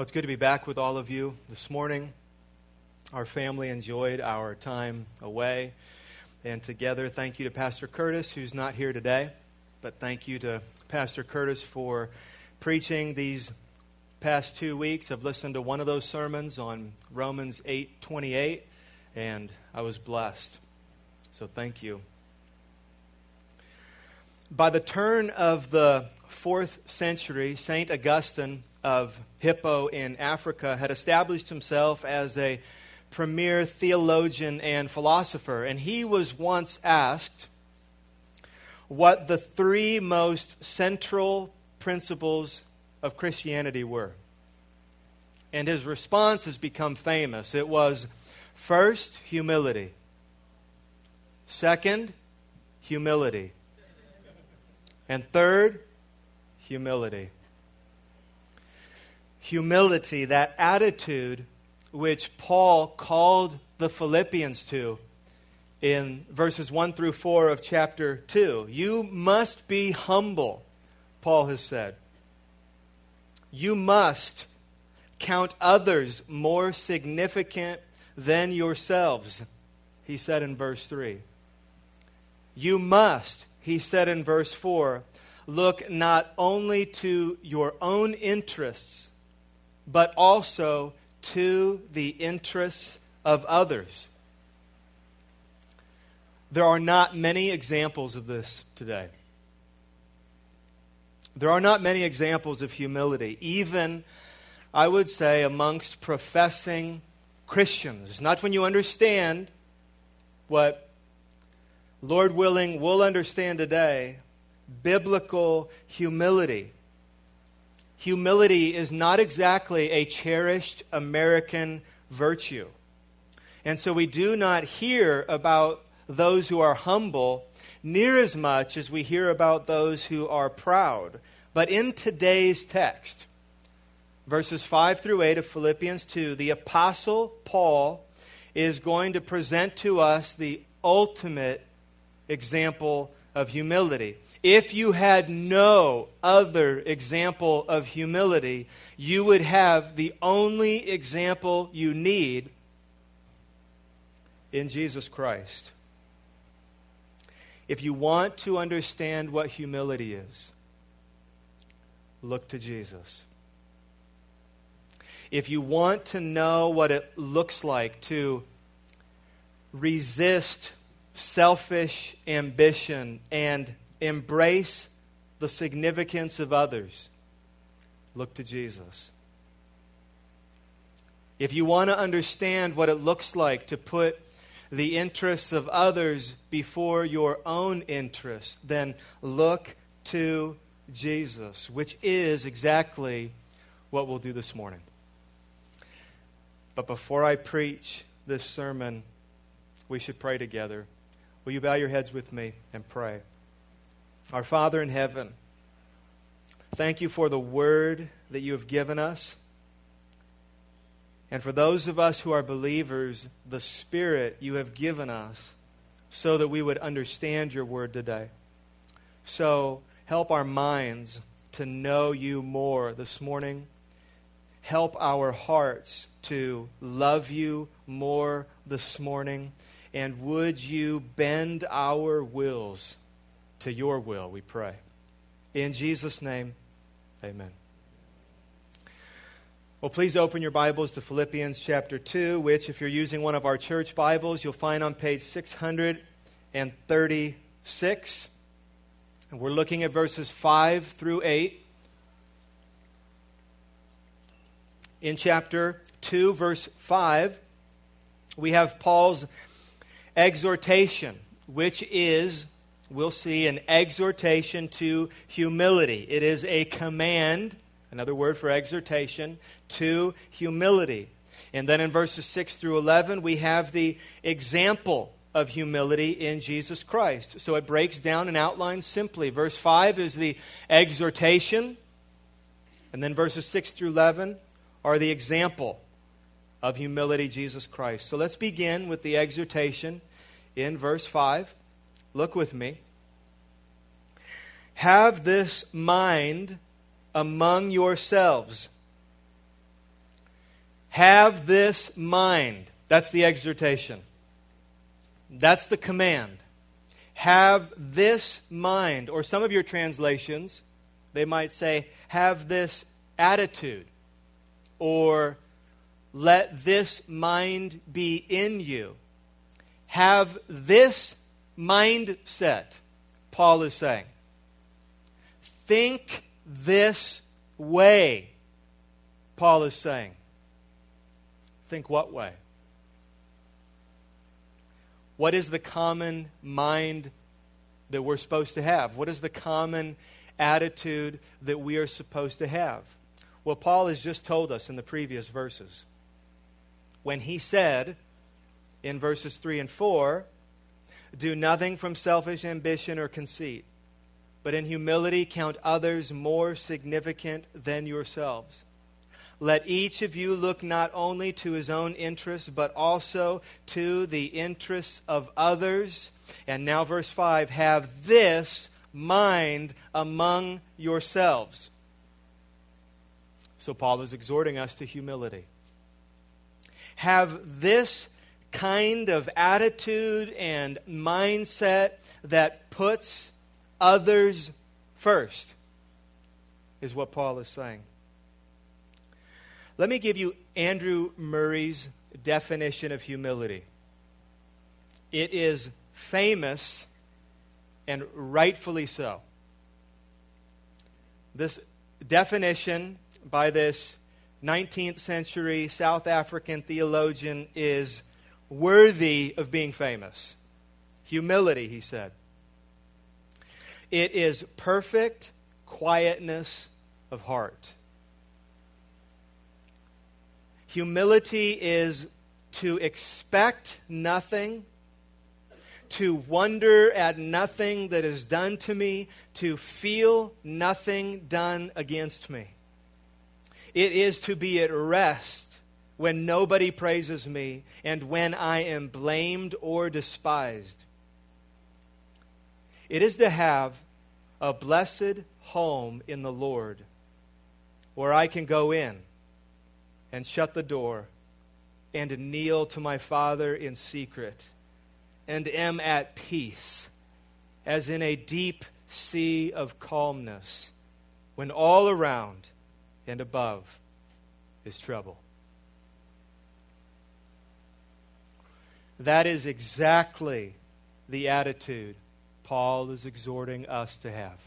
Well, it's good to be back with all of you this morning. Our family enjoyed our time away and together. Thank you to Pastor Curtis, who's not here today, but thank you to Pastor Curtis for preaching these past two weeks. I've listened to one of those sermons on Romans 8:28, and I was blessed. So thank you. By the turn of the fourth century, St. Augustine of Hippo in Africa had established himself as a premier theologian and philosopher. And he was once asked what the three most central principles of Christianity were. And his response has become famous. It was first, humility. Second, humility. And third, humility humility, that attitude which Paul called the Philippians to in verses 1 through 4 of chapter 2. You must be humble, Paul has said. You must count others more significant than yourselves, he said in verse 3. You must, he said in verse 4, look not only to your own interests but also to the interests of others. There are not many examples of this today. There are not many examples of humility, even, I would say, amongst professing Christians. It's not when you understand what, Lord willing, we'll understand today biblical humility humility is not exactly a cherished American virtue. And so we do not hear about those who are humble near as much as we hear about those who are proud. But in today's text, verses 5 through 8 of Philippians 2, the Apostle Paul is going to present to us the ultimate example of humility. If you had no other example of humility, you would have the only example you need in Jesus Christ. If you want to understand what humility is, look to Jesus. If you want to know what it looks like to resist selfish ambition and embrace the significance of others, look to Jesus. If you want to understand what it looks like to put the interests of others before your own interests, then look to Jesus, which is exactly what we'll do this morning. But before I preach this sermon, we should pray together. Will you bow your heads with me and pray? Our Father in heaven, thank you for the word that you have given us. And for those of us who are believers, the Spirit you have given us so that we would understand your word today. So help our minds to know you more this morning. Help our hearts to love you more this morning. And would you bend our wills to your will, we pray. In Jesus' name, amen. Well, please open your Bibles to Philippians chapter 2, which, if you're using one of our church Bibles, you'll find on page 636. And we're looking at verses 5 through 8. In chapter 2, verse 5, we have Paul's exhortation, which is we'll see an exhortation to humility. It is a command, another word for exhortation, to humility. And then in verses 6 through 11, we have the example of humility in Jesus Christ. So it breaks down and outlines simply. Verse 5 is the exhortation, and then verses 6 through 11 are the example of humility, Jesus Christ. So let's begin with the exhortation in verse 5. Look with me. Have this mind among yourselves, Have this mind. That's the exhortation. That's the command. Have this mind. Or some of your translations, they might say, have this attitude. Or let this mind be in you. Have this mindset, Paul is saying. Think this way, Paul is saying. Think what way? What is the common mind that we're supposed to have? What is the common attitude that we are supposed to have? Well, Paul has just told us in the previous verses. When he said in verses 3 and 4, do nothing from selfish ambition or conceit, but in humility count others more significant than yourselves. Let each of you look not only to his own interests, but also to the interests of others. And now, verse 5 have this mind among yourselves. So, Paul is exhorting us to humility. Have this kind of attitude and mindset that puts others first, is what Paul is saying. Let me give you Andrew Murray's definition of humility. It is famous and rightfully so. This definition by this 19th century South African theologian is worthy of being famous. Humility, he said. It is perfect quietness of heart. Humility is to expect nothing, to wonder at nothing that is done to me, to feel nothing done against me. It is to be at rest when nobody praises me and when I am blamed or despised. It is to have a blessed home in the Lord where I can go in and shut the door and kneel to my Father in secret and am at peace as in a deep sea of calmness when all around and above is trouble. That is exactly the attitude Paul is exhorting us to have.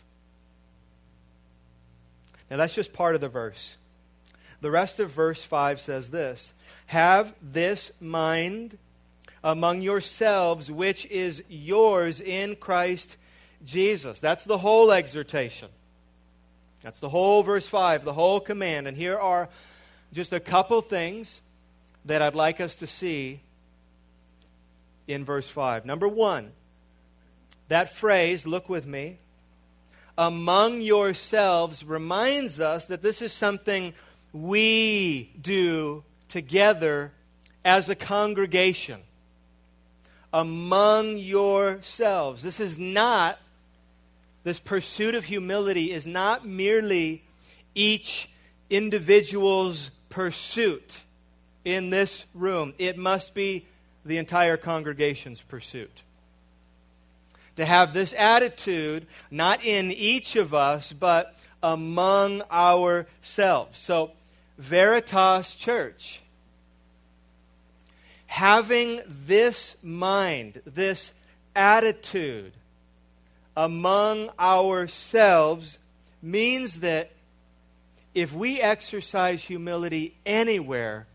Now, that's just part of the verse. The rest of verse 5 says this Have this mind among yourselves, which is yours in Christ Jesus. That's the whole exhortation. That's the whole verse 5, the whole command. And here are just a couple things that I'd like us to see in verse 5. Number one, that phrase, look with me, among yourselves reminds us that this is something we do together as a congregation among yourselves. This is not, this pursuit of humility is not merely each individual's pursuit in this room, it must be the entire congregation's pursuit. To have this attitude, not in each of us, but among ourselves. So, Veritas Church. Having this mind, this attitude among ourselves means that if we exercise humility anywhere,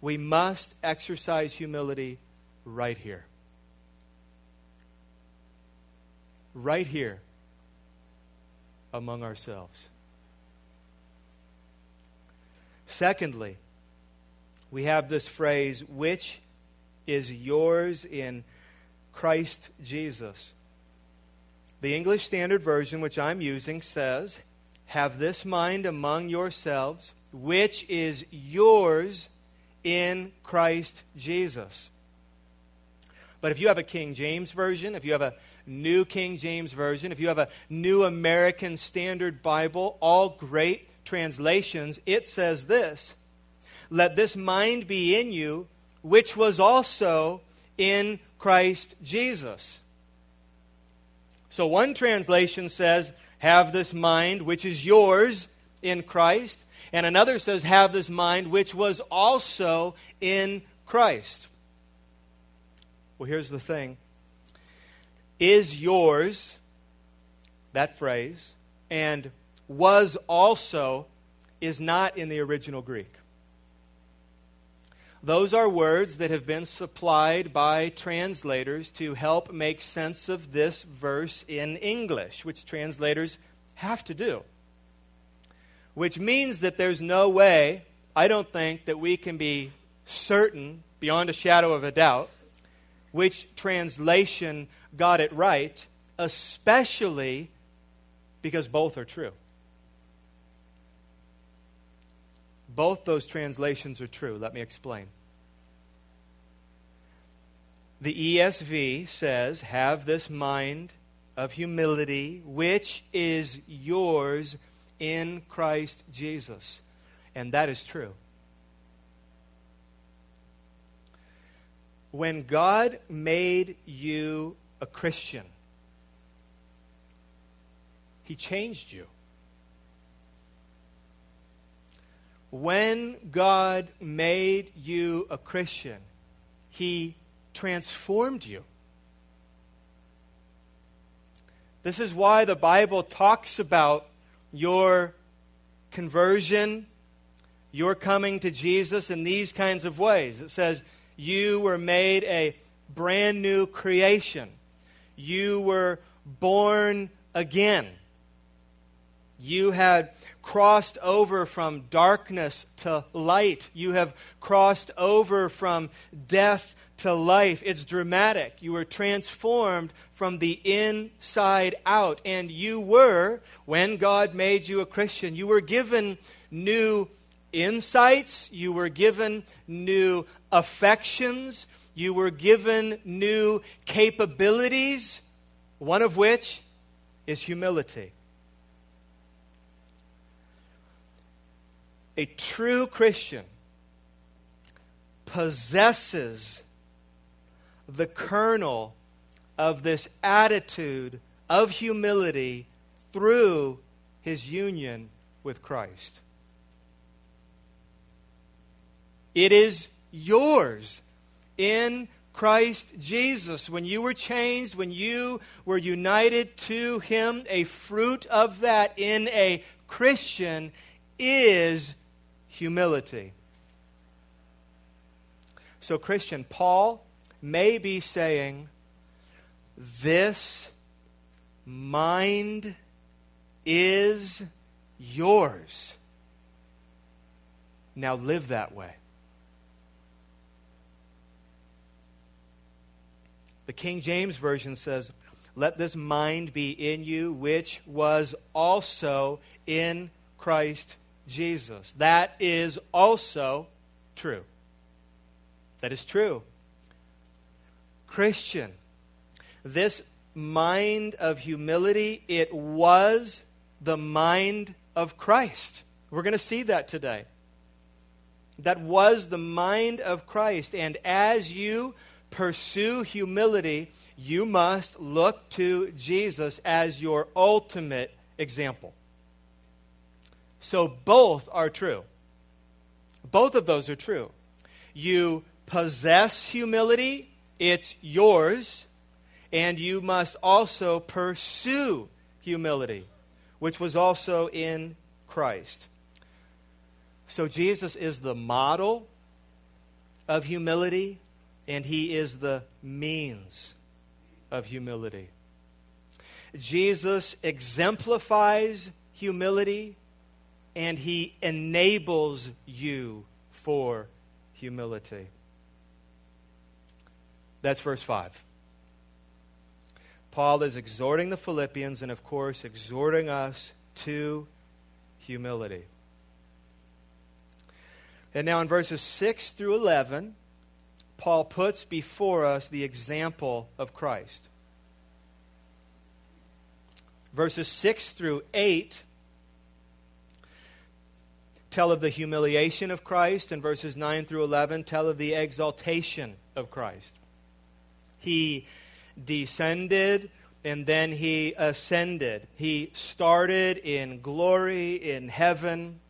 we must exercise humility right here. Right here among ourselves. Secondly, we have this phrase, which is yours in Christ Jesus. The English Standard Version, which I'm using, says, Have this mind among yourselves, which is yours in Christ Jesus. But if you have a King James Version, if you have a New King James Version, if you have a New American Standard Bible, all great translations, it says this let this mind be in you, which was also in Christ Jesus. So one translation says, Have this mind which is yours in Christ. And another says, Have this mind which was also in Christ. Well, here's the thing is yours, that phrase, and was also is not in the original Greek. Those are words that have been supplied by translators to help make sense of this verse in English, which translators have to do. Which means that there's no way, I don't think, that we can be certain, beyond a shadow of a doubt, which translation got it right, especially because both are true. Both those translations are true. Let me explain. The ESV says, Have this mind of humility, which is yours in Christ Jesus. And that is true. When God made you a Christian, He changed you. When God made you a Christian, He transformed you. This is why the Bible talks about your conversion, your coming to Jesus in these kinds of ways. It says, You were made a brand new creation, you were born again. You had crossed over from darkness to light. You have crossed over from death to life. It's dramatic. You were transformed from the inside out. And you were, when God made you a Christian, you were given new insights, you were given new affections, you were given new capabilities, one of which is humility. A true Christian possesses the kernel of this attitude of humility through his union with Christ. It is yours in Christ Jesus. When you were changed, when you were united to Him, a fruit of that in a Christian is humility. So, Christian, Paul may be saying, This mind is yours. Now live that way. The King James Version says, Let this mind be in you, which was also in Christ Jesus. That is also true. That is true. Christian, this mind of humility, it was the mind of Christ. We're going to see that today. That was the mind of Christ. And as you pursue humility, you must look to Jesus as your ultimate example. So both are true. Both of those are true. You possess humility, it's yours, and you must also pursue humility, which was also in Christ. So Jesus is the model of humility, and he is the means of humility. Jesus exemplifies humility, and he enables you for humility. That's verse 5. Paul is exhorting the Philippians and, of course, exhorting us to humility. And now in verses 6 through 11, Paul puts before us the example of Christ. Verses 6 through 8 tell of the humiliation of Christ, and verses 9 through 11 tell of the exaltation of Christ. He descended and then he ascended. He started in glory in heaven.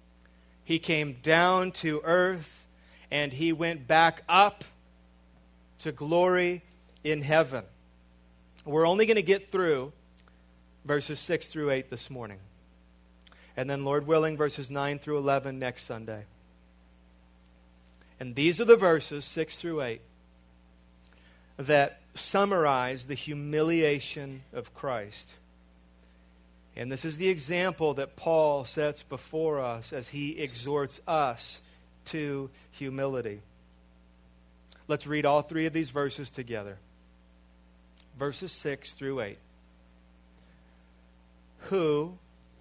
He came down to earth and he went back up to glory in heaven. We're only going to get through verses 6 through 8 this morning. And then, Lord willing, verses 9 through 11 next Sunday. And these are the verses, 6 through 8, that summarize the humiliation of Christ. And this is the example that Paul sets before us as he exhorts us to humility. Let's read all three of these verses together. Verses 6 through 8. Who,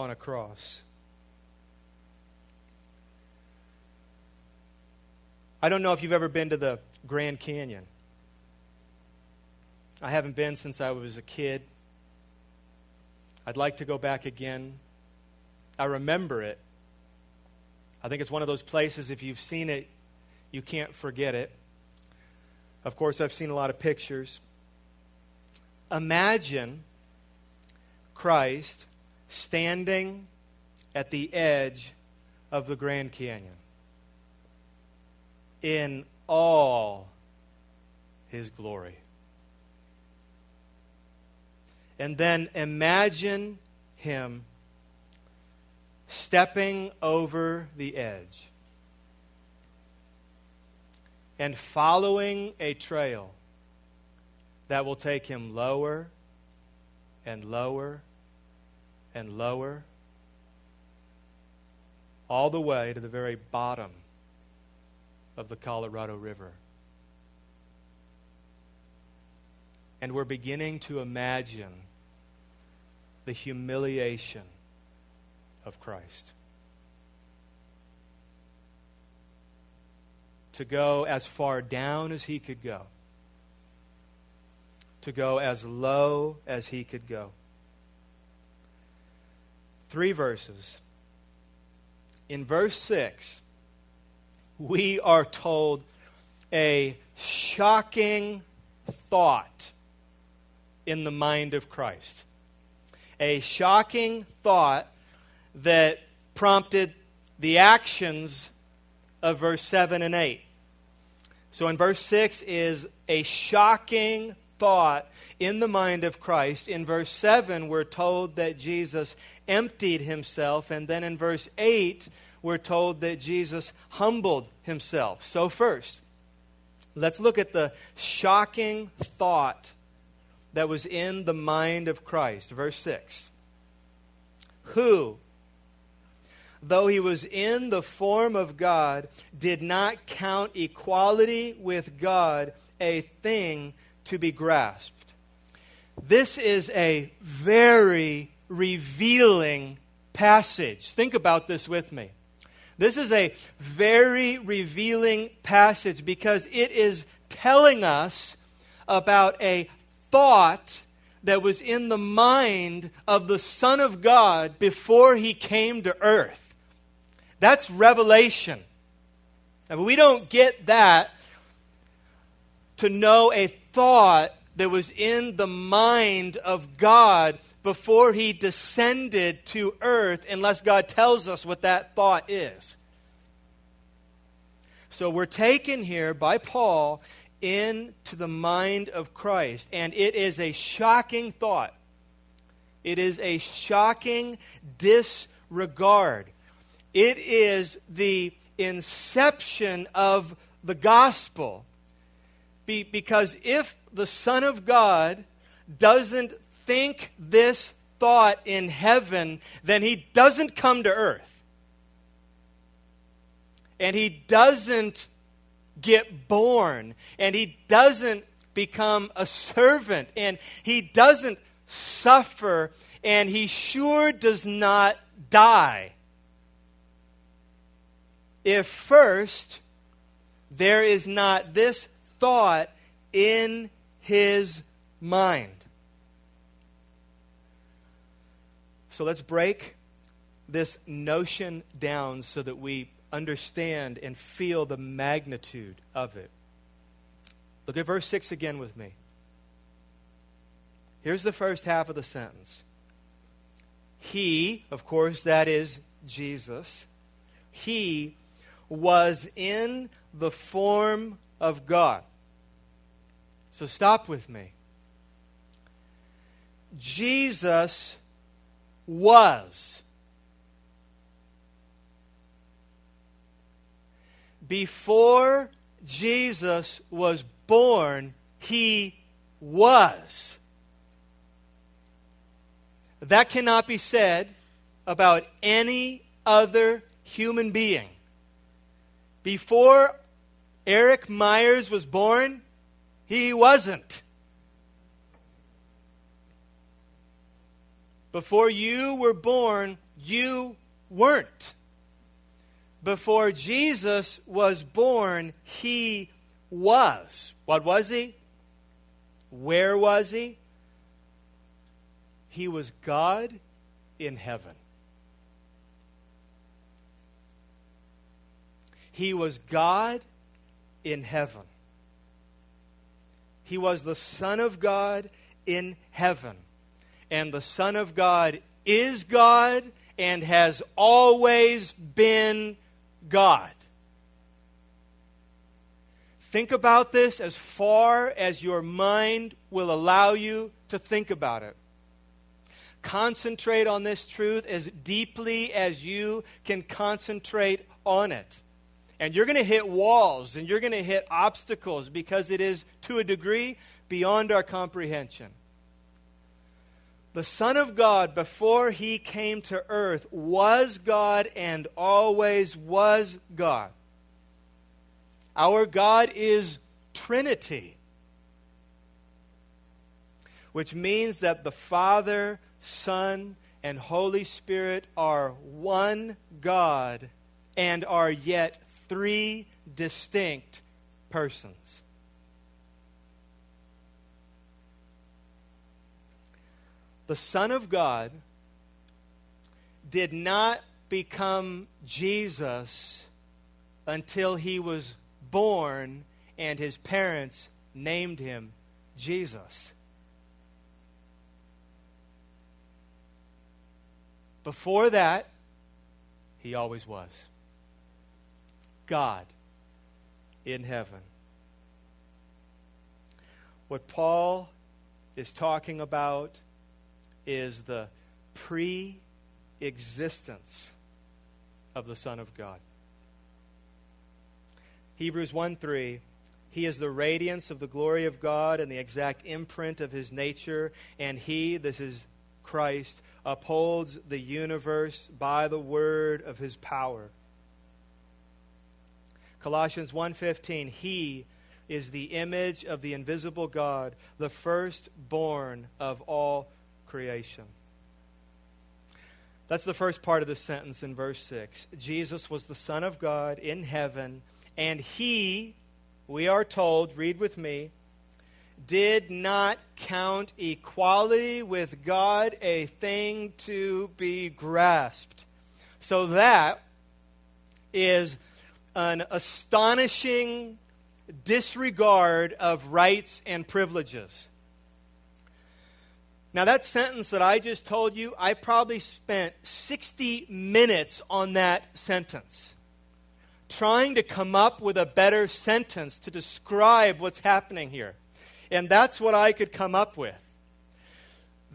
on a cross. I don't know if you've ever been to the Grand Canyon. I haven't been since I was a kid. I'd like to go back again. I remember it. I think it's one of those places, if you've seen it, you can't forget it. Of course, I've seen a lot of pictures. Imagine Christ standing at the edge of the Grand Canyon in all his glory. And then imagine him stepping over the edge and following a trail that will take him lower and lower and lower all the way to the very bottom of the Colorado River. And we're beginning to imagine the humiliation of Christ. To go as far down as he could go, to go as low as he could go. Three verses. In verse 6, we are told a shocking thought in the mind of Christ a shocking thought that prompted the actions of verse 7 and 8. So in verse 6 is a shocking thought in the mind of Christ. In verse 7, we're told that Jesus emptied himself. And then in verse 8, we're told that Jesus humbled himself. So, first, let's look at the shocking thought that was in the mind of Christ. Verse 6 Who, though he was in the form of God, did not count equality with God a thing to be grasped. This is a very revealing passage. Think about this with me. This is a very revealing passage because it is telling us about a thought that was in the mind of the Son of God before he came to earth. That's revelation. And we don't get that to know a thought that was in the mind of God before he descended to earth unless God tells us what that thought is. So we're taken here by Paul into the mind of Christ. And it is a shocking thought. It is a shocking disregard. It is the inception of the gospel. Be, because if the Son of God doesn't think this thought in heaven, then he doesn't come to earth. and he doesn't get born, and he doesn't become a servant, and he doesn't suffer, and he sure does not die. If first there is not this thought in his mind. So let's break this notion down so that we understand and feel the magnitude of it. Look at verse 6 again with me. Here's the first half of the sentence. He, of course, that is Jesus, he was in the form of God. So stop with me. Jesus was. Before Jesus was born, he was. That cannot be said about any other human being. Before Eric Myers was born, he wasn't. Before you were born, you weren't. Before Jesus was born, he was. What was he? Where was he? He was God in heaven. He was God in heaven. He was the Son of God in heaven and the Son of God is God and has always been God. Think about this as far as your mind will allow you to think about it. Concentrate on this truth as deeply as you can concentrate on it. And you're going to hit walls and you're going to hit obstacles because it is, to a degree, beyond our comprehension the Son of God, before he came to earth, was God and always was God. Our God is Trinity, which means that the Father, Son, and Holy Spirit are one God and are yet three distinct persons. the Son of God did not become Jesus until he was born and his parents named him Jesus. Before that, he always was. God in heaven. What Paul is talking about is the pre existence of the Son of God. Hebrews 1 3. He is the radiance of the glory of God and the exact imprint of his nature, and he, this is Christ, upholds the universe by the word of his power. Colossians 1:15 He is the image of the invisible God, the firstborn of all creation. That's the first part of the sentence in verse 6. Jesus was the Son of God in heaven, and he, we are told, read with me, did not count equality with God a thing to be grasped. So that is an astonishing disregard of rights and privileges. Now, that sentence that I just told you, I probably spent 60 minutes on that sentence, trying to come up with a better sentence to describe what's happening here. And that's what I could come up with.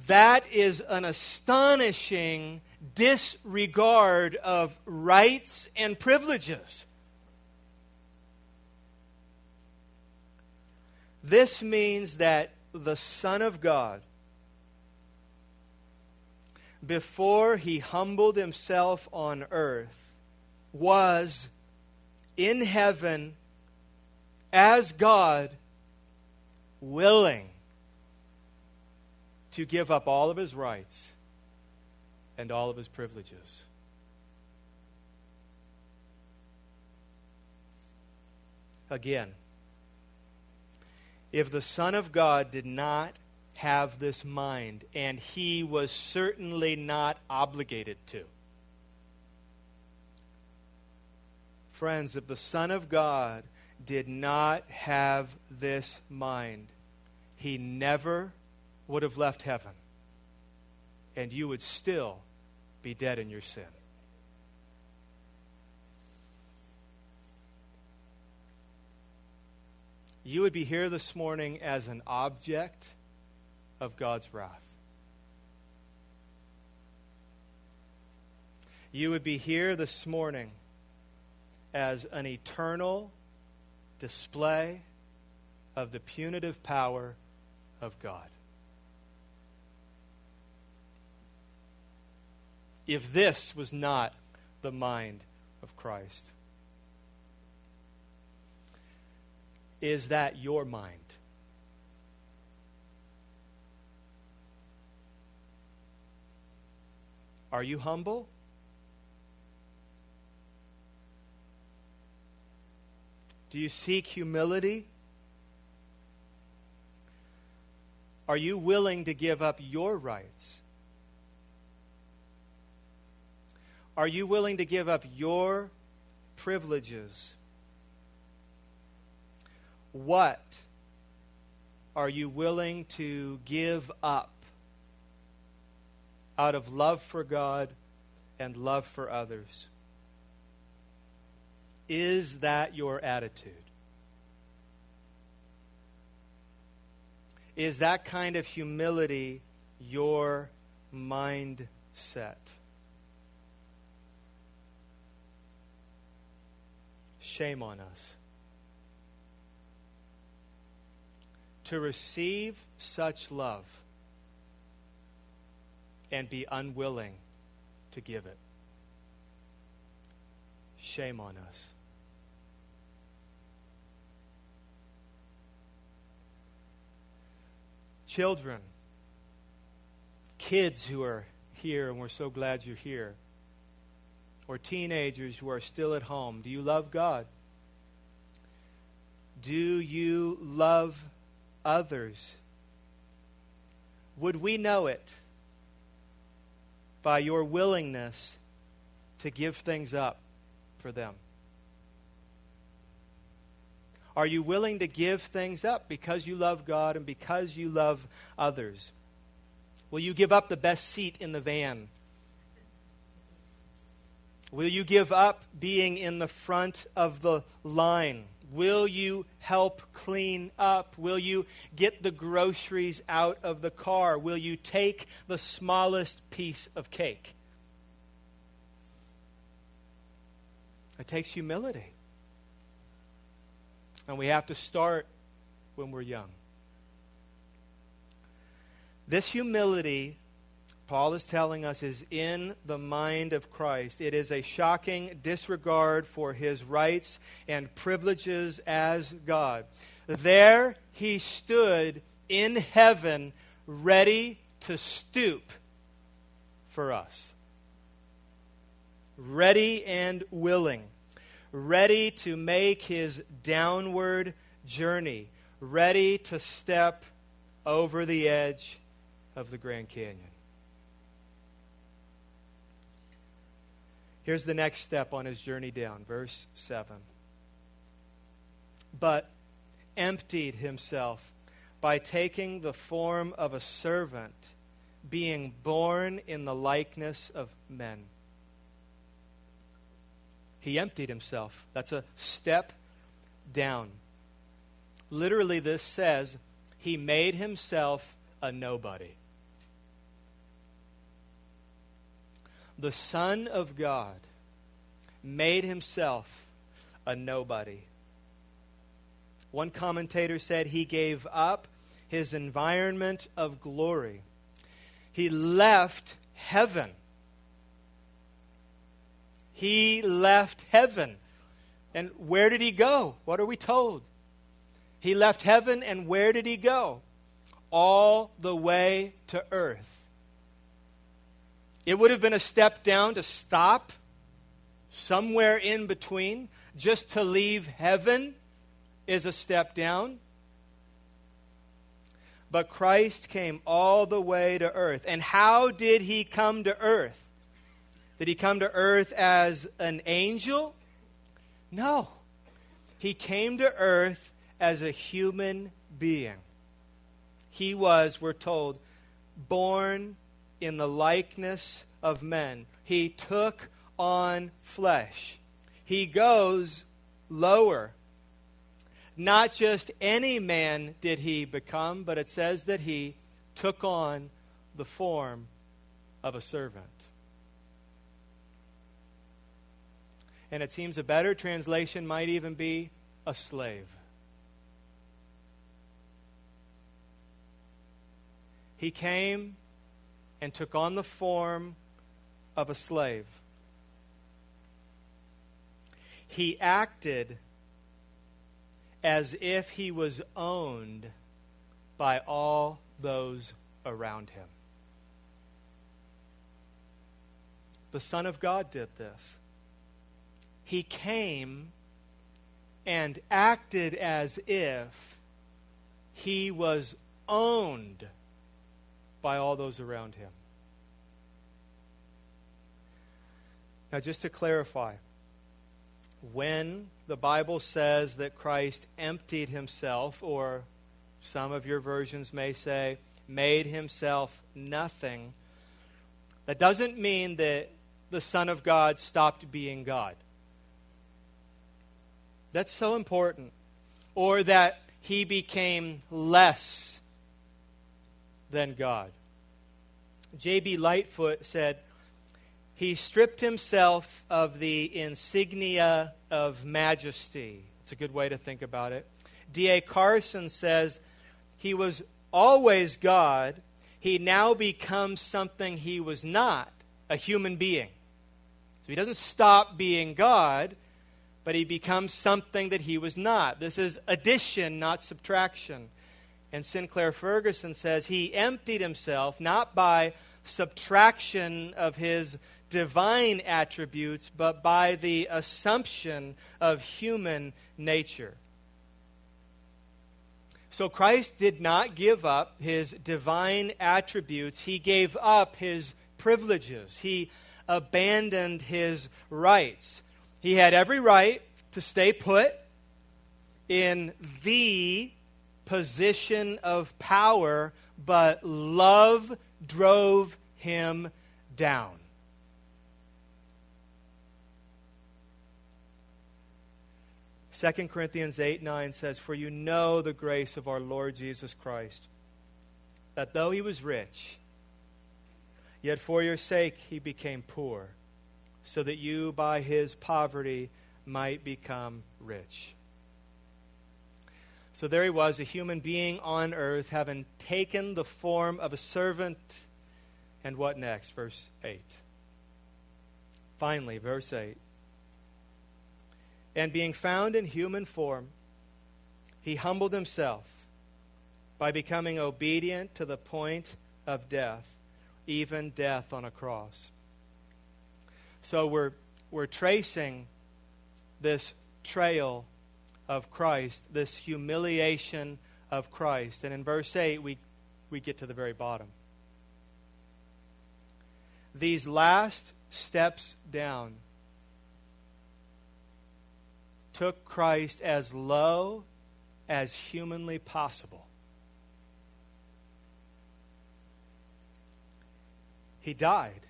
That is an astonishing disregard of rights and privileges. This means that the Son of God before he humbled himself on earth was in heaven as God, willing to give up all of his rights and all of his privileges. Again, if the Son of God did not have this mind, and he was certainly not obligated to. Friends, if the Son of God did not have this mind, he never would have left heaven, and you would still be dead in your sin. You would be here this morning as an object of God's wrath. You would be here this morning as an eternal display of the punitive power of God. If this was not the mind of Christ, is that your mind? Are you humble? Do you seek humility? Are you willing to give up your rights? Are you willing to give up your privileges? What are you willing to give up out of love for God and love for others. Is that your attitude? Is that kind of humility your mindset? Shame on us. To receive such love and be unwilling to give it. Shame on us. Children, kids who are here, and we're so glad you're here, or teenagers who are still at home, do you love God? Do you love others? Would we know it? by your willingness to give things up for them? Are you willing to give things up because you love God and because you love others? Will you give up the best seat in the van? Will you give up being in the front of the line? Will you help clean up? Will you get the groceries out of the car? Will you take the smallest piece of cake? It takes humility. And we have to start when we're young. This humility Paul is telling us is in the mind of Christ. It is a shocking disregard for his rights and privileges as God. There he stood in heaven, ready to stoop for us. Ready and willing. Ready to make his downward journey. Ready to step over the edge of the Grand Canyon. Here's the next step on his journey down, verse 7. But emptied himself by taking the form of a servant, being born in the likeness of men. He emptied himself. That's a step down. Literally, this says he made himself a nobody. The Son of God made himself a nobody. One commentator said he gave up his environment of glory. He left heaven. He left heaven And where did he go? What are we told? He left heaven, and where did he go? All the way to earth. It would have been a step down to stop somewhere in between. Just to leave heaven is a step down. But Christ came all the way to earth. And how did he come to earth? Did he come to earth as an angel? No. He came to earth as a human being. He was, we're told, born in the likeness of men. He took on flesh. He goes lower. Not just any man did he become, but it says that he took on the form of a servant. And it seems a better translation might even be a slave. He came and took on the form of a slave. He acted as if he was owned by all those around him. The Son of God did this. He came and acted as if he was owned by all those around him. Now, just to clarify, when the Bible says that Christ emptied himself, or some of your versions may say, made himself nothing, that doesn't mean that the Son of God stopped being God. That's so important. Or that he became less than God. J.B. Lightfoot said, He stripped himself of the insignia of majesty. It's a good way to think about it. D.A. Carson says, He was always God. He now becomes something he was not, a human being. So he doesn't stop being God, but he becomes something that he was not. This is addition, not subtraction. And Sinclair Ferguson says he emptied himself not by subtraction of his divine attributes, but by the assumption of human nature. So Christ did not give up his divine attributes, he gave up his privileges, he abandoned his rights. He had every right to stay put in the position of power, but love drove him down. Second Corinthians 8 9 says, For you know the grace of our Lord Jesus Christ, that though he was rich, yet for your sake he became poor, so that you by his poverty might become rich. So there he was, a human being on earth, having taken the form of a servant. And what next? Verse 8. Finally, verse 8. And being found in human form, he humbled himself by becoming obedient to the point of death, even death on a cross. So we're, we're tracing this trail of Christ, this humiliation of Christ. And in verse 8, we, we get to the very bottom. These last steps down took Christ as low as humanly possible. He died.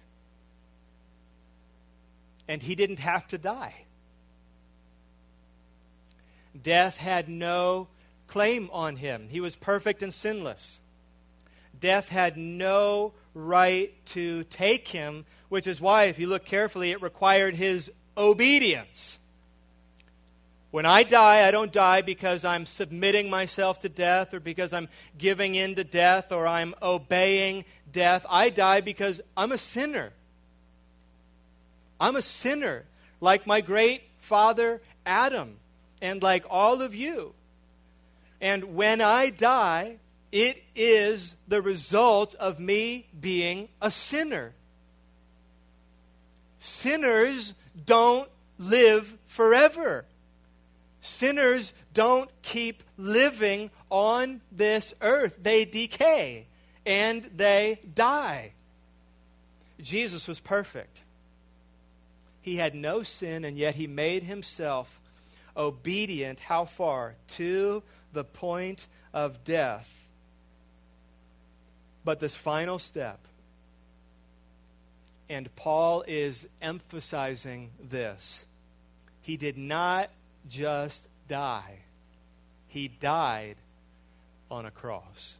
And he didn't have to die. Death had no claim on him. He was perfect and sinless. Death had no right to take him, which is why, if you look carefully, it required his obedience. When I die, I don't die because I'm submitting myself to death or because I'm giving in to death or I'm obeying death. I die because I'm a sinner. I'm a sinner, like my great father Adam and like all of you. And when I die, it is the result of me being a sinner. Sinners don't live forever. Sinners don't keep living on this earth. They decay and they die. Jesus was perfect. He had no sin, and yet he made himself obedient. How far? To the point of death. But this final step, and Paul is emphasizing this, he did not just die, he died on a cross.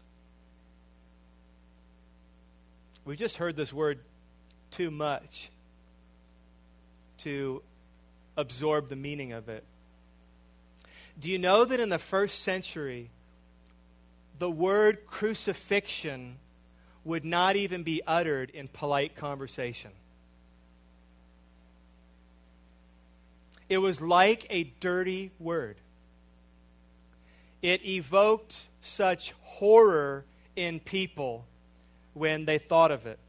We just heard this word too much to absorb the meaning of it. Do you know that in the first century, the word crucifixion would not even be uttered in polite conversation? It was like a dirty word. It evoked such horror in people when they thought of it.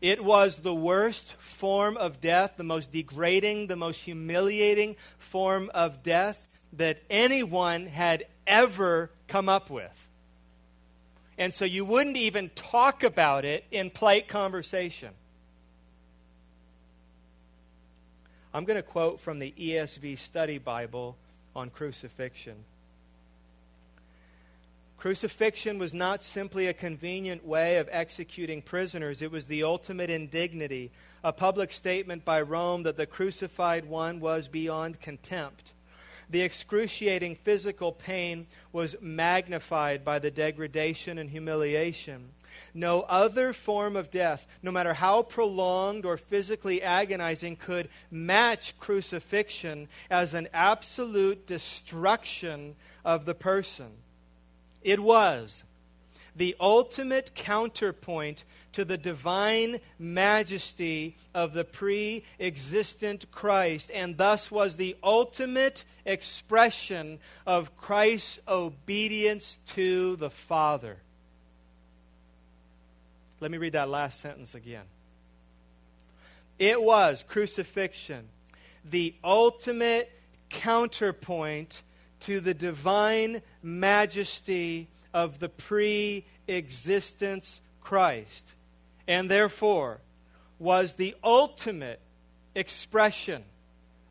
It was the worst form of death, the most degrading, the most humiliating form of death that anyone had ever come up with. And so you wouldn't even talk about it in polite conversation. I'm going to quote from the ESV Study Bible on crucifixion. Crucifixion was not simply a convenient way of executing prisoners, it was the ultimate indignity, a public statement by Rome that the crucified one was beyond contempt. The excruciating physical pain was magnified by the degradation and humiliation. No other form of death, no matter how prolonged or physically agonizing, could match crucifixion as an absolute destruction of the person. It was the ultimate counterpoint to the divine majesty of the pre existent Christ, and thus was the ultimate expression of Christ's obedience to the Father. Let me read that last sentence again. It was crucifixion, the ultimate counterpoint to the divine majesty of the pre existence Christ, and therefore was the ultimate expression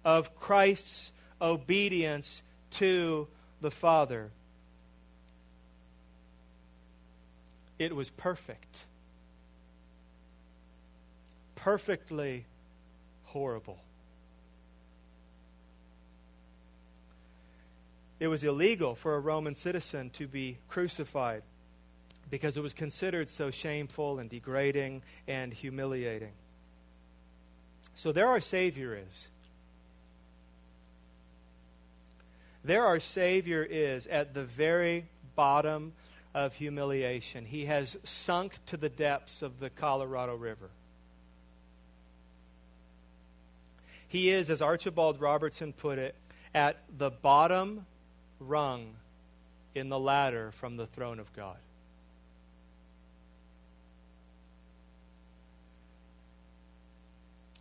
of Christ's obedience to the Father. It was perfect, perfectly horrible. It was illegal for a Roman citizen to be crucified because it was considered so shameful and degrading and humiliating. So there our Savior is. There our Savior is at the very bottom of humiliation. He has sunk to the depths of the Colorado River. He is, as Archibald Robertson put it, at the bottom rung in the ladder from the throne of God.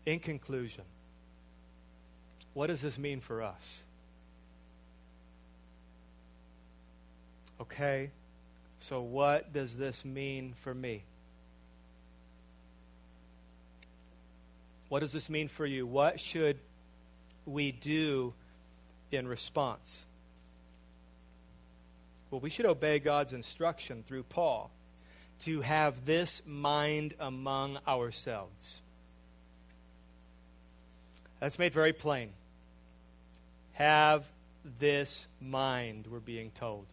In conclusion, what does this mean for us? Okay, so what does this mean for me? What does this mean for you? What should we do in response? Well, we should obey God's instruction through Paul to have this mind among ourselves. That's made very plain. Have this mind, we're being told.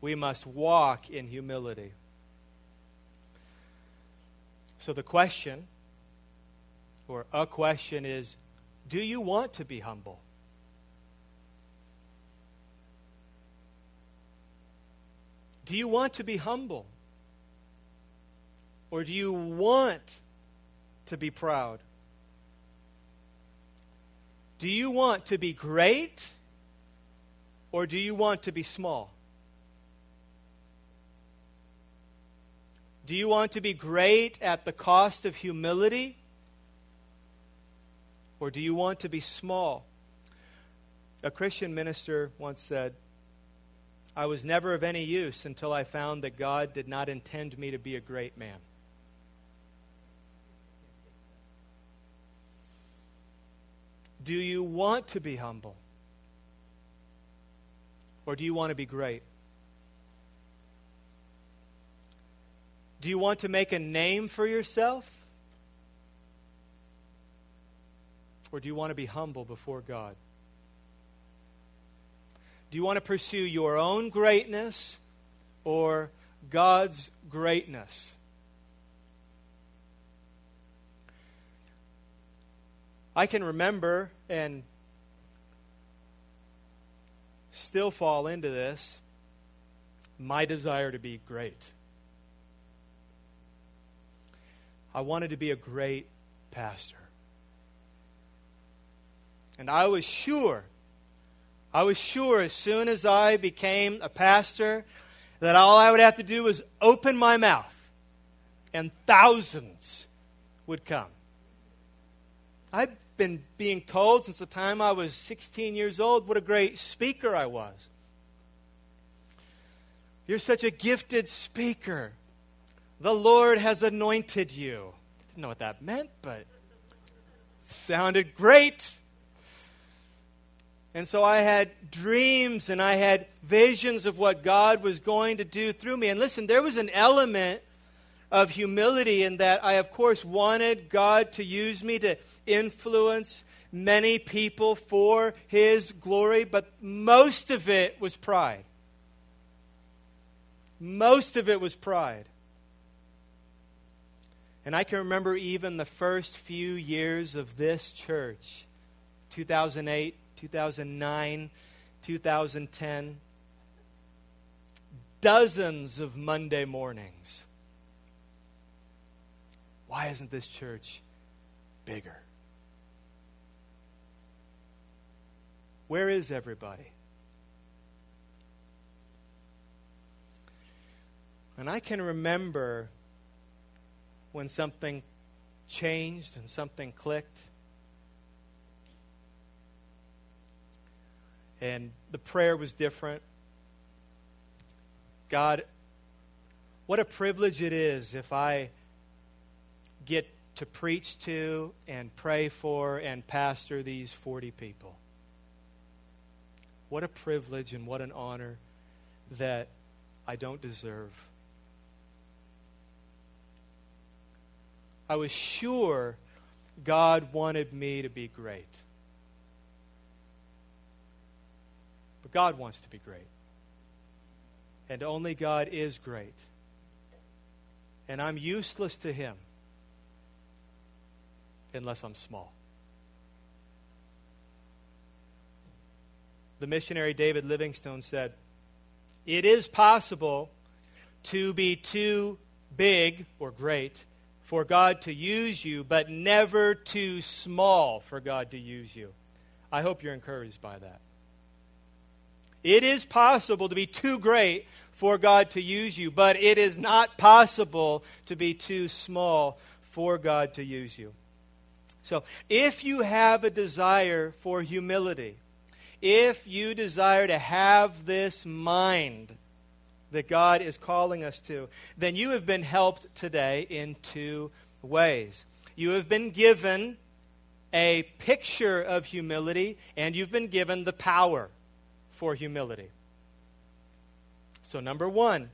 We must walk in humility. So the question, or a question, is do you want to be humble? Do you want to be humble? Or do you want to be proud? Do you want to be great or do you want to be small? Do you want to be great at the cost of humility? Or do you want to be small? A Christian minister once said, I was never of any use until I found that God did not intend me to be a great man. Do you want to be humble? Or do you want to be great? Do you want to make a name for yourself? Or do you want to be humble before God? Do you want to pursue your own greatness or God's greatness? I can remember and still fall into this my desire to be great. I wanted to be a great pastor. And I was sure, I was sure as soon as I became a pastor that all I would have to do was open my mouth and thousands would come. I've been being told since the time I was 16 years old what a great speaker I was. You're such a gifted speaker. The Lord has anointed you. Didn't know what that meant, but sounded great. And so I had dreams and I had visions of what God was going to do through me. And listen, there was an element of humility in that I, of course, wanted God to use me to influence many people for His glory, but most of it was pride. Most of it was pride. And I can remember even the first few years of this church 2008, 2009, 2010. Dozens of Monday mornings. Why isn't this church bigger? Where is everybody? And I can remember when something changed and something clicked. And the prayer was different. God, what a privilege it is if I get to preach to and pray for and pastor these 40 people. What a privilege and what an honor that I don't deserve. I was sure God wanted me to be great. But God wants to be great. And only God is great. And I'm useless to Him unless I'm small. The missionary David Livingstone said, It is possible to be too big or great for God to use you, but never too small for God to use you. I hope you're encouraged by that. It is possible to be too great for God to use you, but it is not possible to be too small for God to use you. So, if you have a desire for humility, if you desire to have this mind, that God is calling us to, then you have been helped today in two ways. You have been given a picture of humility, and you've been given the power for humility. So, number one,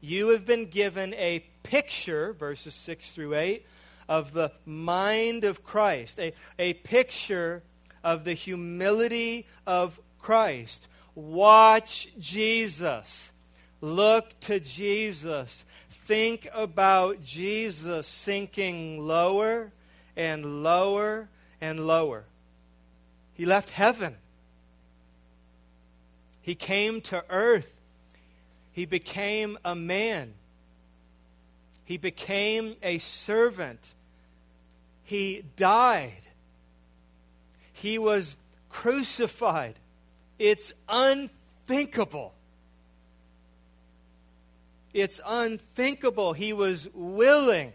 you have been given a picture, verses 6 through 8, of the mind of Christ, a, a picture of the humility of Christ. Watch Jesus. Look to Jesus. Think about Jesus sinking lower and lower and lower. He left heaven. He came to earth. He became a man. He became a servant. He died. He was crucified. It's unthinkable. It's unthinkable. He was willing.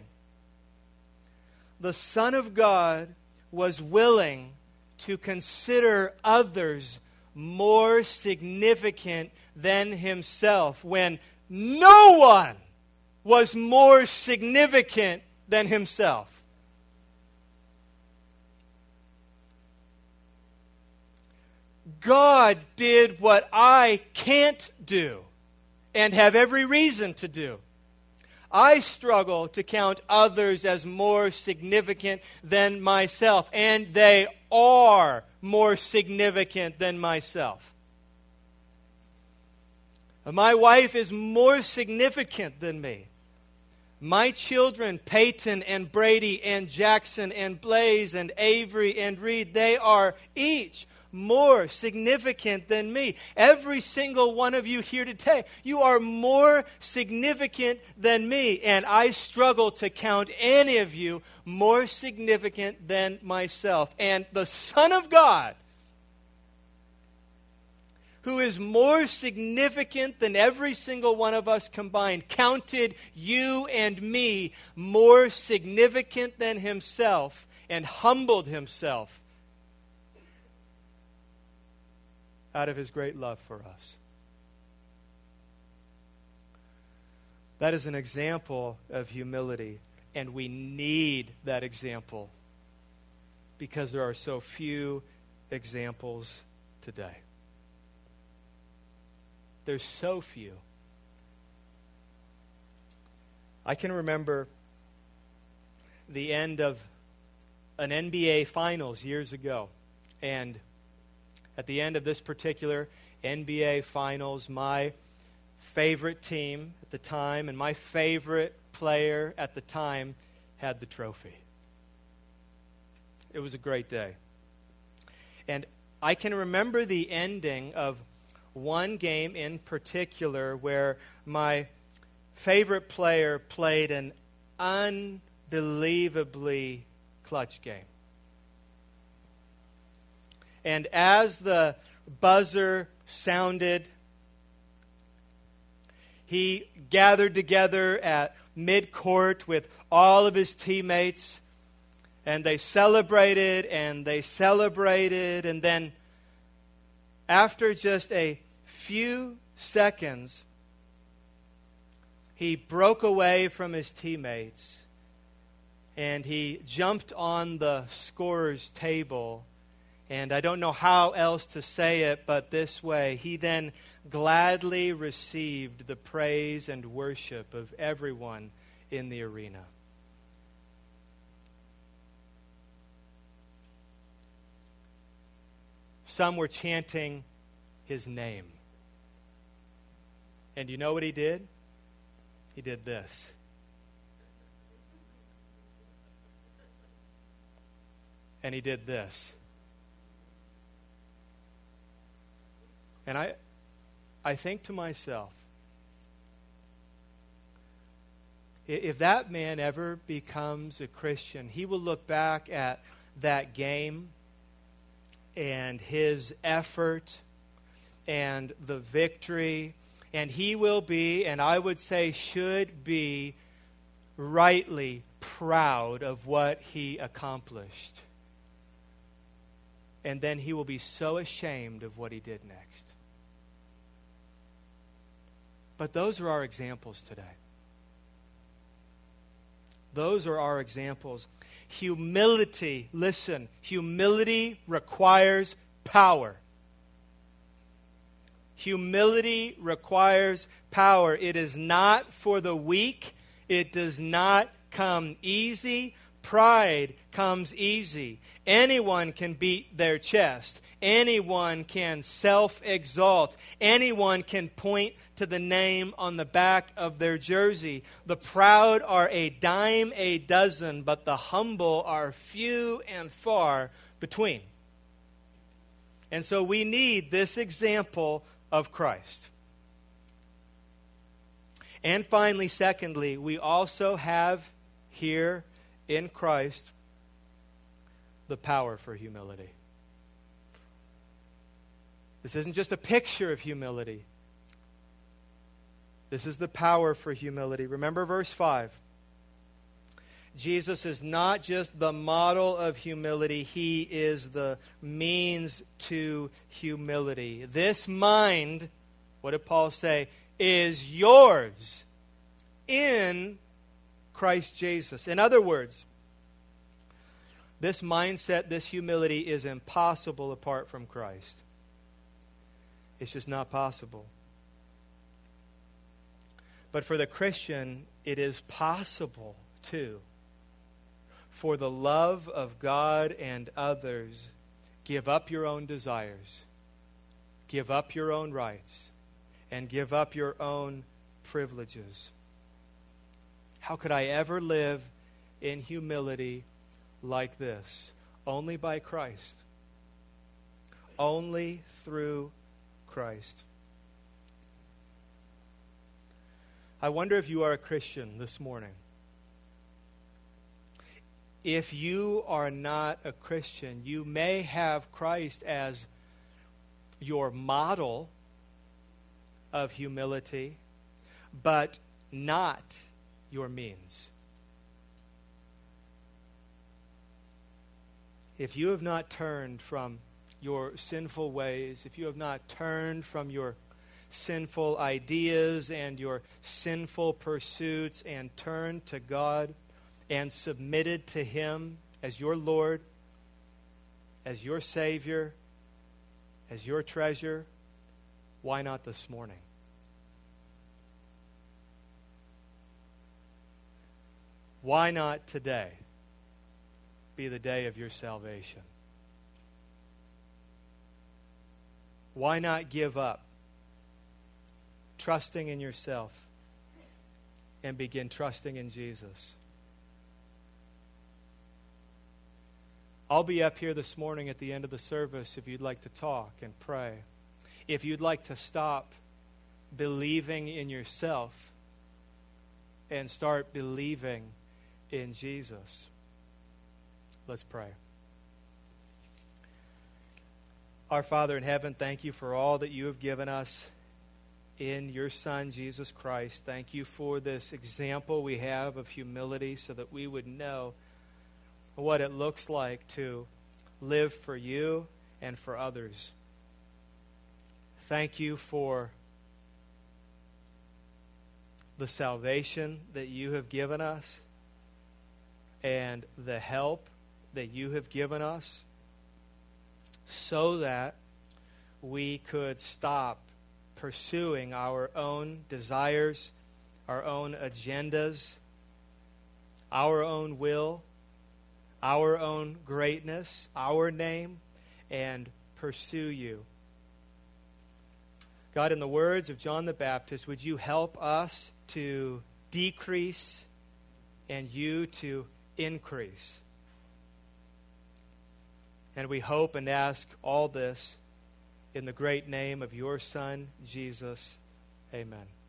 The Son of God was willing to consider others more significant than himself when no one was more significant than himself. God did what I can't do and have every reason to do. I struggle to count others as more significant than myself, and they are more significant than myself. My wife is more significant than me. My children, Peyton and Brady and Jackson and Blaze and Avery and Reed, they are each more significant than me. Every single one of you here today, you are more significant than me. And I struggle to count any of you more significant than myself. And the Son of God, who is more significant than every single one of us combined, counted you and me more significant than himself and humbled himself out of his great love for us. That is an example of humility, and we need that example because there are so few examples today. There's so few. I can remember the end of an NBA Finals years ago, and at the end of this particular NBA Finals, my favorite team at the time and my favorite player at the time had the trophy. It was a great day. And I can remember the ending of one game in particular where my favorite player played an unbelievably clutch game. And as the buzzer sounded, he gathered together at midcourt with all of his teammates, and they celebrated and they celebrated. And then, after just a few seconds, he broke away from his teammates and he jumped on the scorer's table and I don't know how else to say it but this way. He then gladly received the praise and worship of everyone in the arena. Some were chanting his name. And you know what he did? He did this. And he did this. And I, I think to myself, if that man ever becomes a Christian, he will look back at that game and his effort and the victory, and he will be, and I would say should be, rightly proud of what he accomplished. And then he will be so ashamed of what he did next. But those are our examples today. Those are our examples. Humility, listen, humility requires power. Humility requires power. It is not for the weak, it does not come easy. Pride comes easy. Anyone can beat their chest. Anyone can self exalt. Anyone can point to the name on the back of their jersey. The proud are a dime a dozen, but the humble are few and far between. And so we need this example of Christ. And finally, secondly, we also have here in Christ the power for humility. This isn't just a picture of humility. This is the power for humility. Remember verse 5. Jesus is not just the model of humility, he is the means to humility. This mind, what did Paul say, is yours in Christ Jesus. In other words, this mindset, this humility is impossible apart from Christ. It's just not possible. But for the Christian, it is possible too. For the love of God and others, give up your own desires, give up your own rights, and give up your own privileges. How could I ever live in humility like this? Only by Christ. Only through Christ. I wonder if you are a Christian this morning. If you are not a Christian, you may have Christ as your model of humility, but not your means. If you have not turned from your sinful ways, if you have not turned from your sinful ideas and your sinful pursuits and turned to God and submitted to Him as your Lord, as your Savior, as your treasure, why not this morning? Why not today be the day of your salvation? Why not give up trusting in yourself and begin trusting in Jesus. I'll be up here this morning at the end of the service if you'd like to talk and pray. If you'd like to stop believing in yourself and start believing in Jesus. Let's pray. Our Father in heaven, thank you for all that you have given us in your Son, Jesus Christ. Thank you for this example we have of humility so that we would know what it looks like to live for you and for others. Thank you for the salvation that you have given us and the help that you have given us so that we could stop pursuing our own desires, our own agendas, our own will, our own greatness, our name, and pursue you. God, in the words of John the Baptist, would you help us to decrease and you to increase? And we hope and ask all this in the great name of your Son, Jesus. Amen.